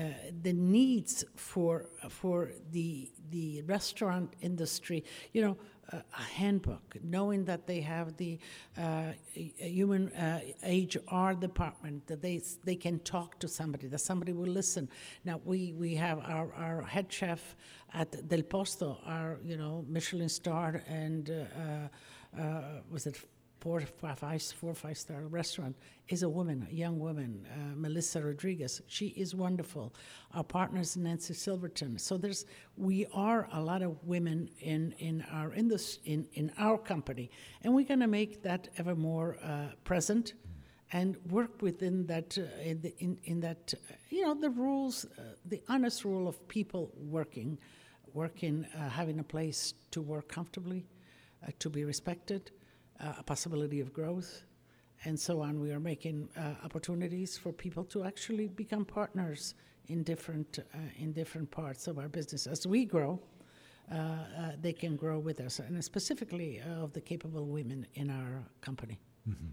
the needs for for the the restaurant industry. You know, a, handbook, knowing that they have the uh, human uh, HR department, that they they can talk to somebody, that somebody will listen. Now we we have our, our head chef at Del Posto, our you know Michelin star and uh, uh was it four, five, four, five star restaurant is a woman, a young woman, uh, Melissa Rodriguez. She is wonderful. Our partner is Nancy Silverton. So there's we are a lot of women in in our in this in in our company, and we're going to make that ever more uh, present. And work within that, uh, in, the, in, in, that, uh, you know, the rules, uh, the honest rule of people working, working, uh, having a place to work comfortably, to be respected, a possibility of growth, and so on. We are making uh, opportunities for people to actually become partners in different uh, in different parts of our business. As we grow, uh, uh, they can grow with us, and specifically uh, of the capable women in our company. Mm-hmm.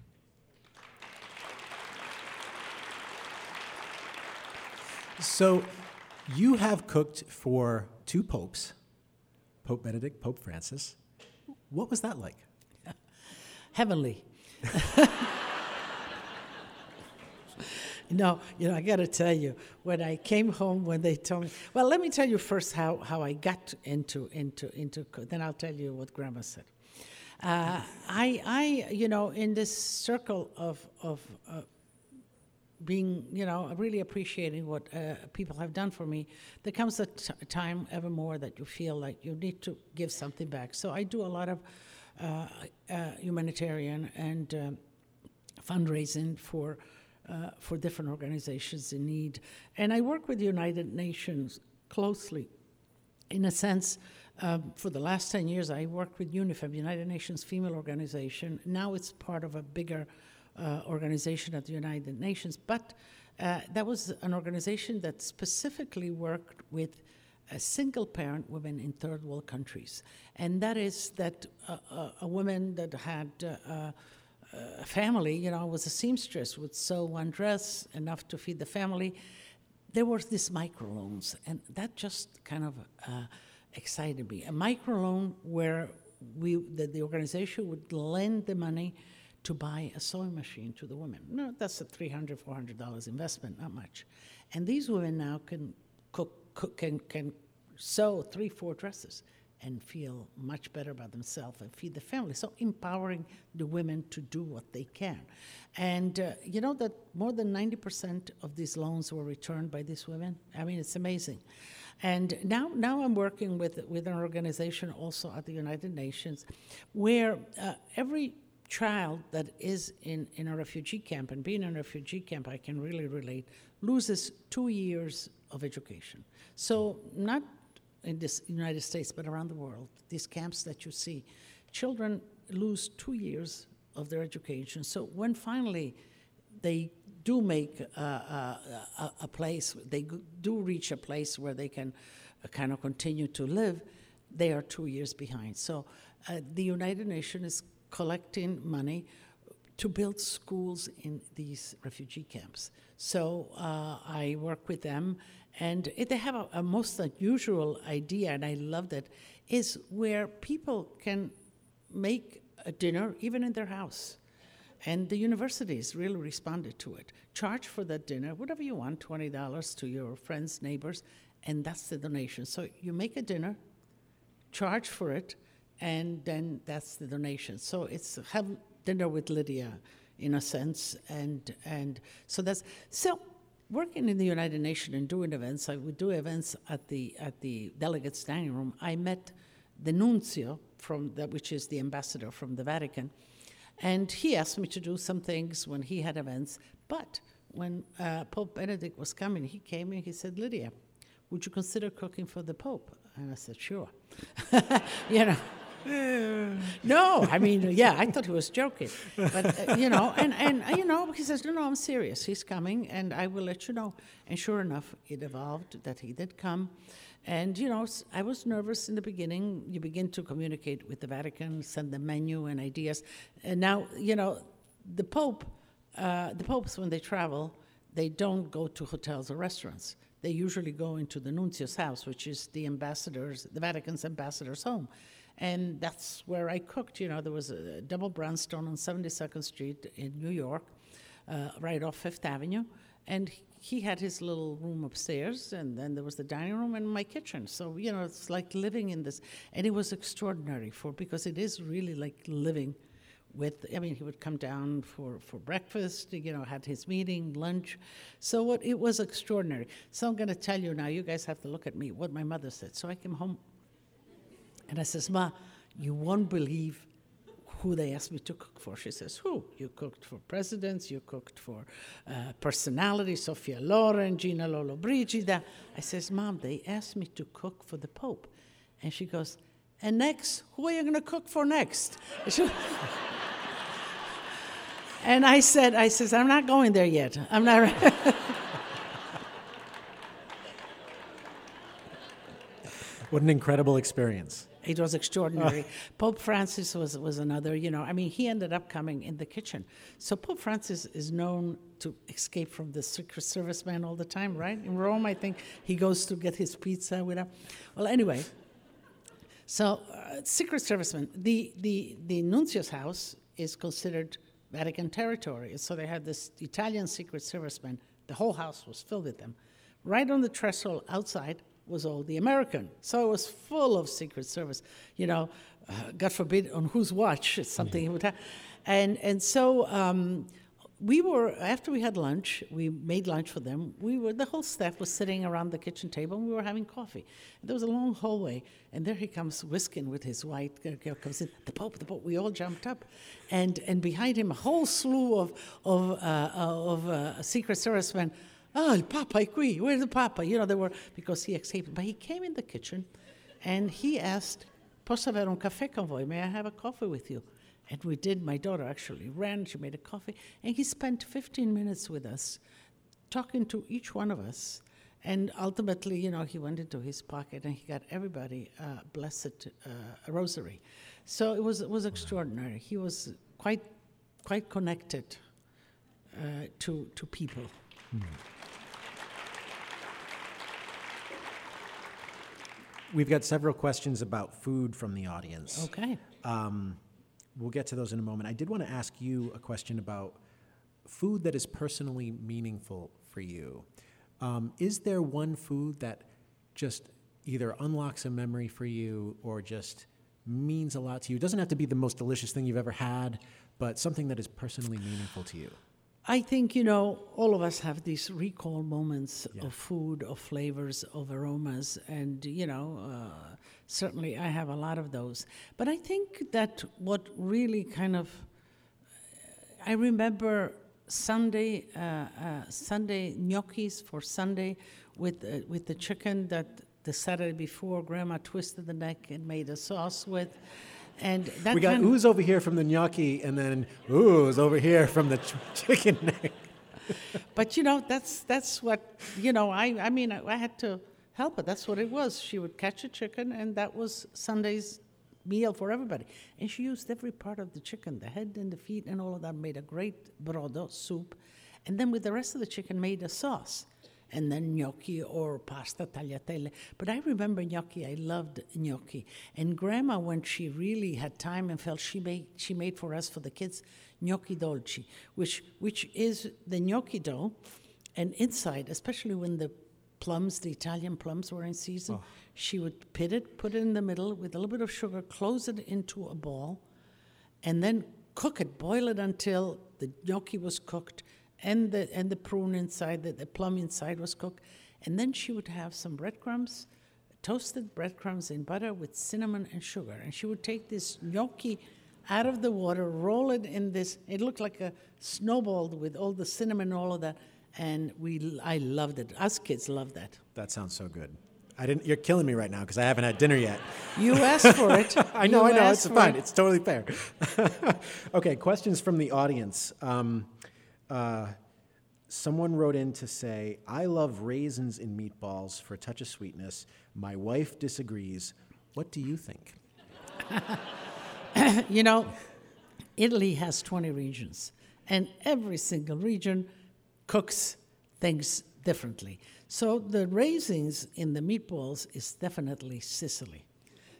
So, you have cooked for two popes, Pope Benedict, Pope Francis. What was that like? Heavenly. no, you know, I got to tell you, when I came home, when they told me, well, let me tell you first how, how I got into, into, into, then I'll tell you what Grandma said. Uh, I, I, you know, in this circle of, of uh, being, you know, really appreciating what uh, people have done for me, there comes a t- time ever more that you feel like you need to give something back. So I do a lot of humanitarian and uh, fundraising for for different organizations in need. And I work with the United Nations closely. In a sense, um, for the last 10 years, I worked with UNIFEM, United Nations Female Organization. Now it's part of a bigger uh, organization at the United Nations. But uh, that was an organization that specifically worked with single parent women in third world countries. And that is that uh, uh, a woman that had uh, uh, a family, you know, was a seamstress, would sew one dress enough to feed the family. There were these microloans, and that just kind of uh, excited me. A microloan where we, the, the organization would lend the money to buy a sewing machine to the women. No, that's a $300, $400 investment, not much. And these women now can cook can, can sew three, four dresses and feel much better about themselves and feed the family. So empowering the women to do what they can. And uh, you know that more than 90% of these loans were returned by these women? I mean, it's amazing. And now, now I'm working with, with an organization also at the United Nations where uh, every child that is in, in a refugee camp, and being in a refugee camp, I can really relate, loses two years of education. So, not in the United States, but around the world, these camps that you see, children lose two years of their education. So, when finally they do make a, a, a, place, they do reach a place where they can uh, kind of continue to live, they are two years behind. So, uh, the United Nations is collecting money to build schools in these refugee camps. So uh, I work with them, and they have a, a, most unusual idea, and I love that, is where people can make a dinner even in their house. And the universities really responded to it. Charge for that dinner, whatever you want, $20 to your friends, neighbors, and that's the donation. So you make a dinner, charge for it, and then that's the donation. So it's dinner with Lidia, in a sense, and and so that's so. Working in the United Nations and doing events, I would do events at the at the delegates' dining room. I met the nuncio from the, which is the ambassador from the Vatican, and he asked me to do some things when he had events. But when uh, Pope Benedict was coming, he came and he said, "Lidia, would you consider cooking for the Pope?" And I said, "Sure." you know no, I mean, yeah, I thought he was joking, but uh, you know, and and uh, you know, he says, no, no, I'm serious. He's coming, and I will let you know. And sure enough, it evolved that he did come, and you know, I was nervous in the beginning. You begin to communicate with the Vatican, send the menu and ideas, and now you know, the Pope, uh, the popes when they travel, they don't go to hotels or restaurants. They usually go into the nuncio's house, which is the ambassador's, the Vatican's ambassador's home and that's where I cooked. You know, there was a double brownstone on 72nd Street in New York, uh, right off Fifth Avenue, and he had his little room upstairs, and then there was the dining room and my kitchen. So you know, it's like living in this, and it was extraordinary for because it is really like living with i mean he would come down for, for breakfast you know had his meeting lunch so what it was extraordinary so i'm going to tell you now you guys have to look at me what my mother said so i came home and I says, Ma, you won't believe who they asked me to cook for. She says, Who? You cooked for presidents, you cooked for uh, personalities, Sophia Loren, Gina Lollobrigida. I says, Mom, they asked me to cook for the Pope. And she goes, And next, who are you going to cook for next? and I said, I says, I'm not going there yet. I'm not. what an incredible experience. It was extraordinary. Pope Francis was, was another, you know, I mean, he ended up coming in the kitchen. So Pope Francis is known to escape from the Secret Service man all the time, right? In Rome, I think he goes to get his pizza with him. Well, anyway, so uh, Secret Serviceman, the, the, the nuncio's house is considered Vatican territory. So they had this Italian Secret service Serviceman. The whole house was filled with them. Right on the threshold outside was all the American. So it was full of Secret Service. You know, uh, God forbid on whose watch something would happen. And, and so um, we were, after we had lunch, we made lunch for them. We were, the whole staff was sitting around the kitchen table and we were having coffee. And there was a long hallway, and there he comes whisking with his white, uh, comes in, the Pope, the Pope. We all jumped up. And, and behind him, a whole slew of, of, uh, of uh, Secret Servicemen oh, il Papa è qui, where's the Papa? You know, they were, because he escaped. But he came in the kitchen and he asked, posso avere un caffè con voi? May I have a coffee with you? And we did. My daughter actually ran, she made a coffee, and he spent 15 minutes with us, talking to each one of us. And ultimately, you know, he went into his pocket and he got everybody a blessed uh, rosary. So it was, it was extraordinary. He was quite, quite connected uh, to, to people. Mm. We've got several questions about food from the audience. Okay. Um, we'll get to those in a moment. I did want to ask you a question about food that is personally meaningful for you. Um, is there one food that just either unlocks a memory for you or just means a lot to you? It doesn't have to be the most delicious thing you've ever had, but something that is personally meaningful to you. I think, you know, all of us have these recall moments Yeah. of food, of flavors, of aromas, and, you know, uh, certainly I have a lot of those. But I think that what really kind of, I remember Sunday, uh, uh, Sunday gnocchis for Sunday with, uh, with the chicken that the Saturday before grandma twisted the neck and made a sauce with. And that we got kind of- ooze over here from the gnocchi, and then ooze over here from the ch- chicken neck. But you know, that's that's what you know. I I mean, I, I had to help her. That's what it was. She would catch a chicken, and that was Sunday's meal for everybody. And she used every part of the chicken, the head and the feet, and all of that. Made a great brodo soup, and then with the rest of the chicken, made a sauce. And then gnocchi or pasta tagliatelle. But I remember gnocchi. I loved gnocchi. And Grandma, when she really had time and felt, she made she made for us for the kids gnocchi dolci, which which is the gnocchi dough, and inside, especially when the plums, the Italian plums were in season, oh. she would pit it, put it in the middle with a little bit of sugar, close it into a ball, and then cook it, boil it until the gnocchi was cooked and the and the prune inside, the, the plum inside was cooked, and then she would have some breadcrumbs, toasted breadcrumbs in butter with cinnamon and sugar, and she would take this gnocchi out of the water, roll it in this. It looked like a snowball with all the cinnamon and all of that, and we I loved it. Us kids loved that. That sounds so good. I didn't. You're killing me right now because I haven't had dinner yet. You asked for it. I know. You I know. It's fine. it. It's totally fair. okay. Questions from the audience. Um, uh, someone wrote in to say, "I love raisins in meatballs for a touch of sweetness. My wife disagrees. What do you think?" You know, Italy has 20 regions, and every single region cooks things differently. So the raisins in the meatballs is definitely Sicily.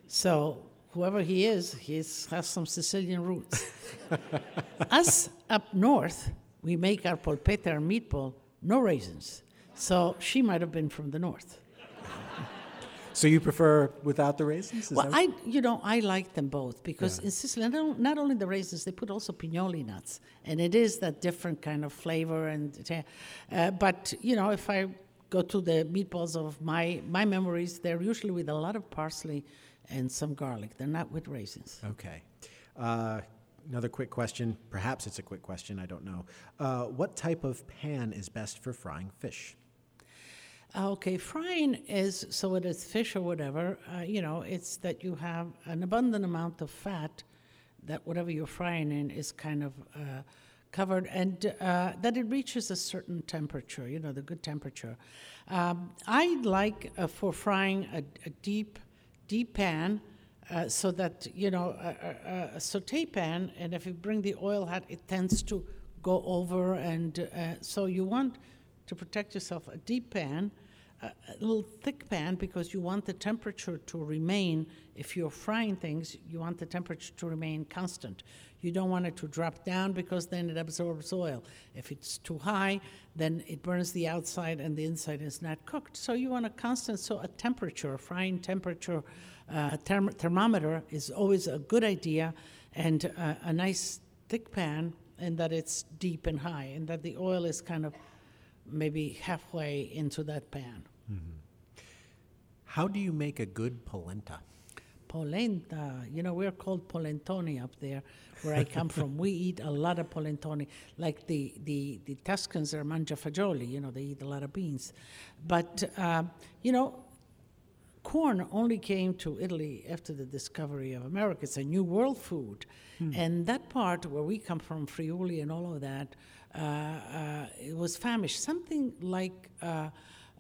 So whoever he is, he has some Sicilian roots. Us up north, we make our polpetta or meatball, no raisins. So she might have been from the north. So you prefer without the raisins? Is Well, I, you know, I like them both because in Sicily, not, not only the raisins, they put also pinoli nuts, and it is that different kind of flavor. And uh, but you know, if I go to the meatballs of my my memories, they're usually with a lot of parsley and some garlic. They're not with raisins. Okay. Uh, another quick question. Perhaps it's a quick question. I don't know. Uh, what type of pan is best for frying fish? Okay, frying is so it is fish or whatever. Uh, you know, it's that you have an abundant amount of fat that whatever you're frying in is kind of uh, covered, and uh, that it reaches a certain temperature. You know, the good temperature. Um, I like uh, for frying a, a deep, deep pan. Uh, so that you know a, a, saute pan, and if you bring the oil hot, it tends to go over, and uh, so you want to protect yourself. A deep pan, a, little thick pan because you want the temperature to remain. If you're frying things, you want the temperature to remain constant. You don't want it to drop down because then it absorbs oil. If it's too high, then it burns the outside and the inside is not cooked. So you want a constant, so a temperature, a frying temperature, uh, therm- thermometer is always a good idea, and uh, a nice thick pan, and that it's deep and high, and that the oil is kind of maybe halfway into that pan. How do you make a good polenta? Polenta, you know, we're called polentoni up there where I come from. We eat a lot of polentoni. Like the, the, the Tuscans are mangiafagioli, you know, they eat a lot of beans. But, uh, you know, corn only came to Italy after the discovery of America. It's a new world food. And that part where we come from, Friuli and all of that, it was famished. Something like uh,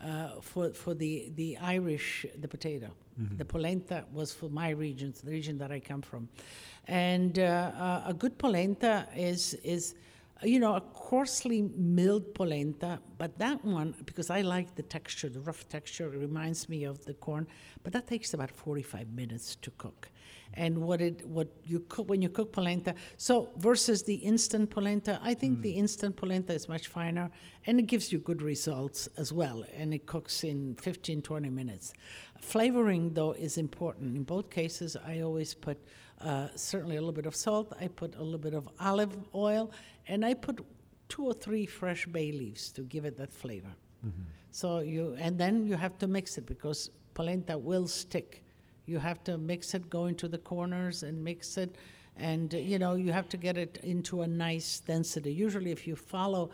uh, for, for the, the Irish, the potato. The polenta was for my region, the region that I come from. And uh, uh, a good polenta is, is you know, a coarsely milled polenta, but that one, because I like the texture, the rough texture, it reminds me of the corn, but that takes about 45 minutes to cook. And what it what you cook when you cook polenta, so versus the instant polenta, I think the instant polenta is much finer and it gives you good results as well. And it cooks in 15, 20 minutes. Flavoring though is important. In both cases, I always put uh, certainly a little bit of salt. I put a little bit of olive oil, and I put two or three fresh bay leaves to give it that flavor. Mm-hmm. So you and then you have to mix it because polenta will stick. You have to mix it, go into the corners and mix it, and you know you have to get it into a nice density. Usually, if you follow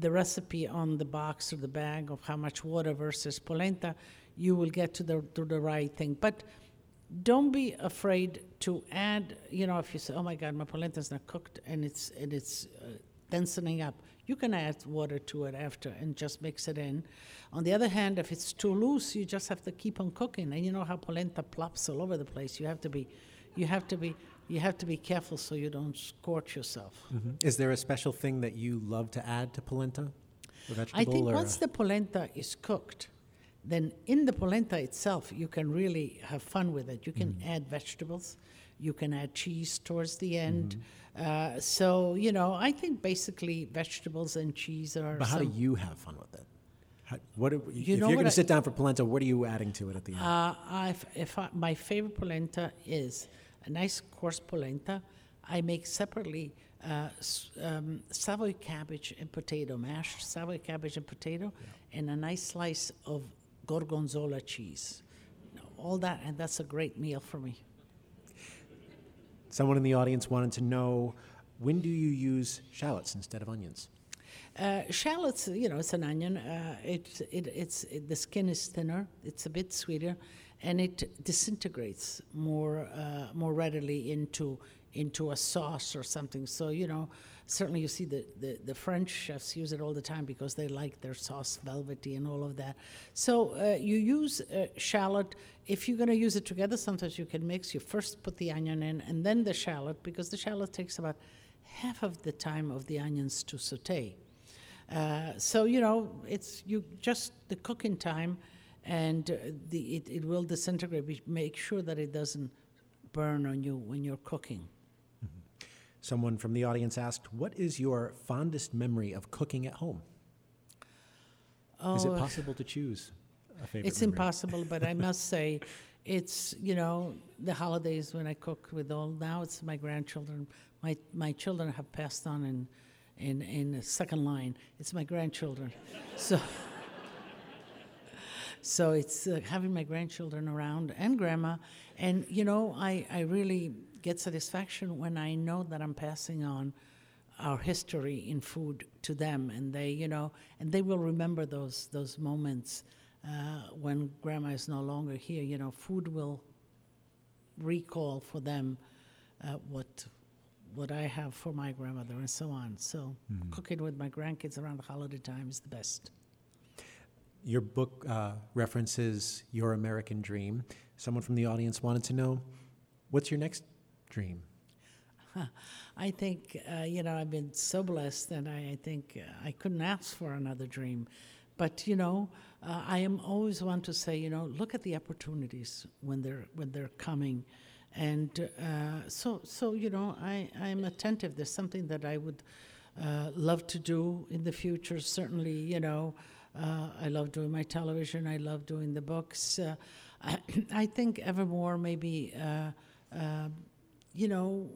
the recipe on the box or the bag of how much water versus polenta, you will get to the to the right thing. But don't be afraid to add. You know, if you say, "Oh my God, my polenta is not cooked and it's and it's uh, densening up," you can add water to it after and just mix it in. On the other hand, if it's too loose, you just have to keep on cooking. And you know how polenta plops all over the place. You have to be, you have to be, you have to be careful so you don't scorch yourself. Is there a special thing that you love to add to polenta? I think once the polenta is cooked, then in the polenta itself, you can really have fun with it. You can Mm-hmm. add vegetables, you can add cheese towards the end. Mm-hmm. Uh, so, you know, I think basically vegetables and cheese are. But how do you have fun with it? How, what do- You if you're going to sit down for polenta, what are you adding to it at the end? Uh, I've, if I, my favorite polenta is a nice coarse polenta. I make separately uh, um, Savoy cabbage and potato, mashed Savoy cabbage and potato, and a nice slice of gorgonzola cheese. All that, and that's a great meal for me. Someone in the audience wanted to know when do you use shallots instead of onions? Uh, shallots, you know, it's an onion. Uh, it, it, it's it, the skin is thinner. It's a bit sweeter, and it disintegrates more uh, more readily into into a sauce or something. So you know, certainly you see the, the, the French chefs use it all the time because they like their sauce velvety and all of that. So uh, you use uh, shallot. If you're going to use it together, sometimes you can mix. You first put the onion in and then the shallot because the shallot takes about half of the time of the onions to saute. Uh, so you know, it's you just the cooking time, and uh, the it, it will disintegrate. Make sure that it doesn't burn on you when you're cooking. Someone from the audience asked, What is your fondest memory of cooking at home? is it Oh, possible to choose a favorite It's memory? impossible, but I must say, it's you know the holidays when I cook with all. Now it's my grandchildren. My my children have passed on in in in the second line. It's my grandchildren, so. So it's uh, having my grandchildren around and grandma, and you know I, I really get satisfaction when I know that I'm passing on our history in food to them, and they you know and they will remember those those moments uh, when grandma is no longer here. You know, food will recall for them uh, what what I have for my grandmother and so on. So cooking with my grandkids around the holiday time is the best. Your book uh, references your American dream. Someone from the audience wanted to know, What's your next dream? I think, uh, you know, I've been so blessed and I, I think uh, I couldn't ask for another dream. But, you know, uh, I am always one to say, you know, look at the opportunities when they're, when they're coming. And uh, so, so, you know, I, I'm attentive. There's something that I would uh, love to do in the future. Certainly, you know, uh, I love doing my television. I love doing the books. Uh, I, I think ever more maybe, uh, uh, you know,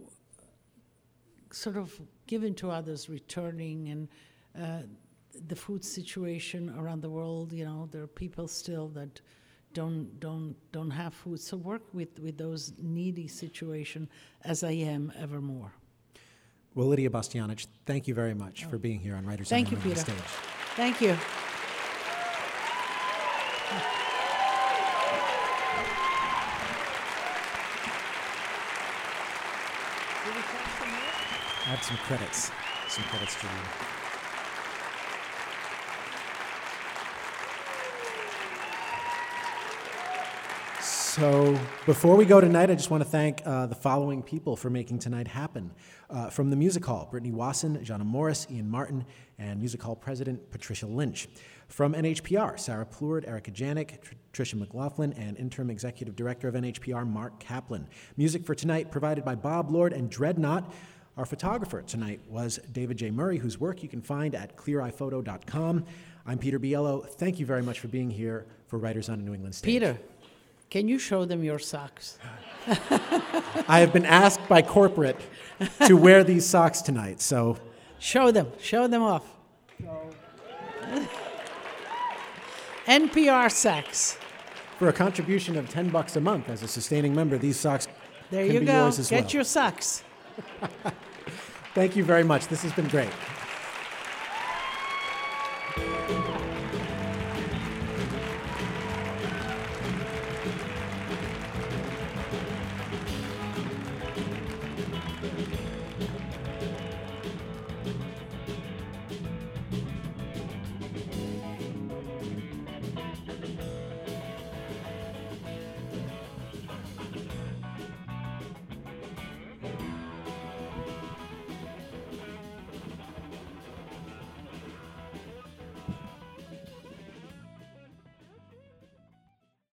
sort of giving to others, returning, and uh, the food situation around the world. You know, there are people still that don't don't don't have food. So work with with those needy situation as I am ever more. Well, Lidia Bastianich, thank you very much for being here on Writers Thank you, Peter. Stage. Thank you. Add some credits. Some credits to read. So before we go tonight, I just want to thank uh, the following people for making tonight happen. Uh, from the Music Hall, Brittany Wasson, Jana Morris, Ian Martin, and Music Hall President Patricia Lynch. From NHPR, Sara Plourde, Erika Janik, Tr- Tricia McLaughlin, and Interim Executive Director of NHPR, Mark Kaplan. Music for tonight provided by Bob Lord and Dreadnot. Our photographer tonight was David J. Murray, whose work you can find at cleareyephoto.com. I'm Peter Biello. Thank you very much for being here for Writers on a New England Stage. Peter, can you show them your socks? I have been asked by corporate to wear these socks tonight, so Show them. Show them off. NPR socks. for a contribution of 10 bucks a month as a sustaining member, these socks There can you be go. yours as Get well. Get your socks. Thank you very much. This has been great.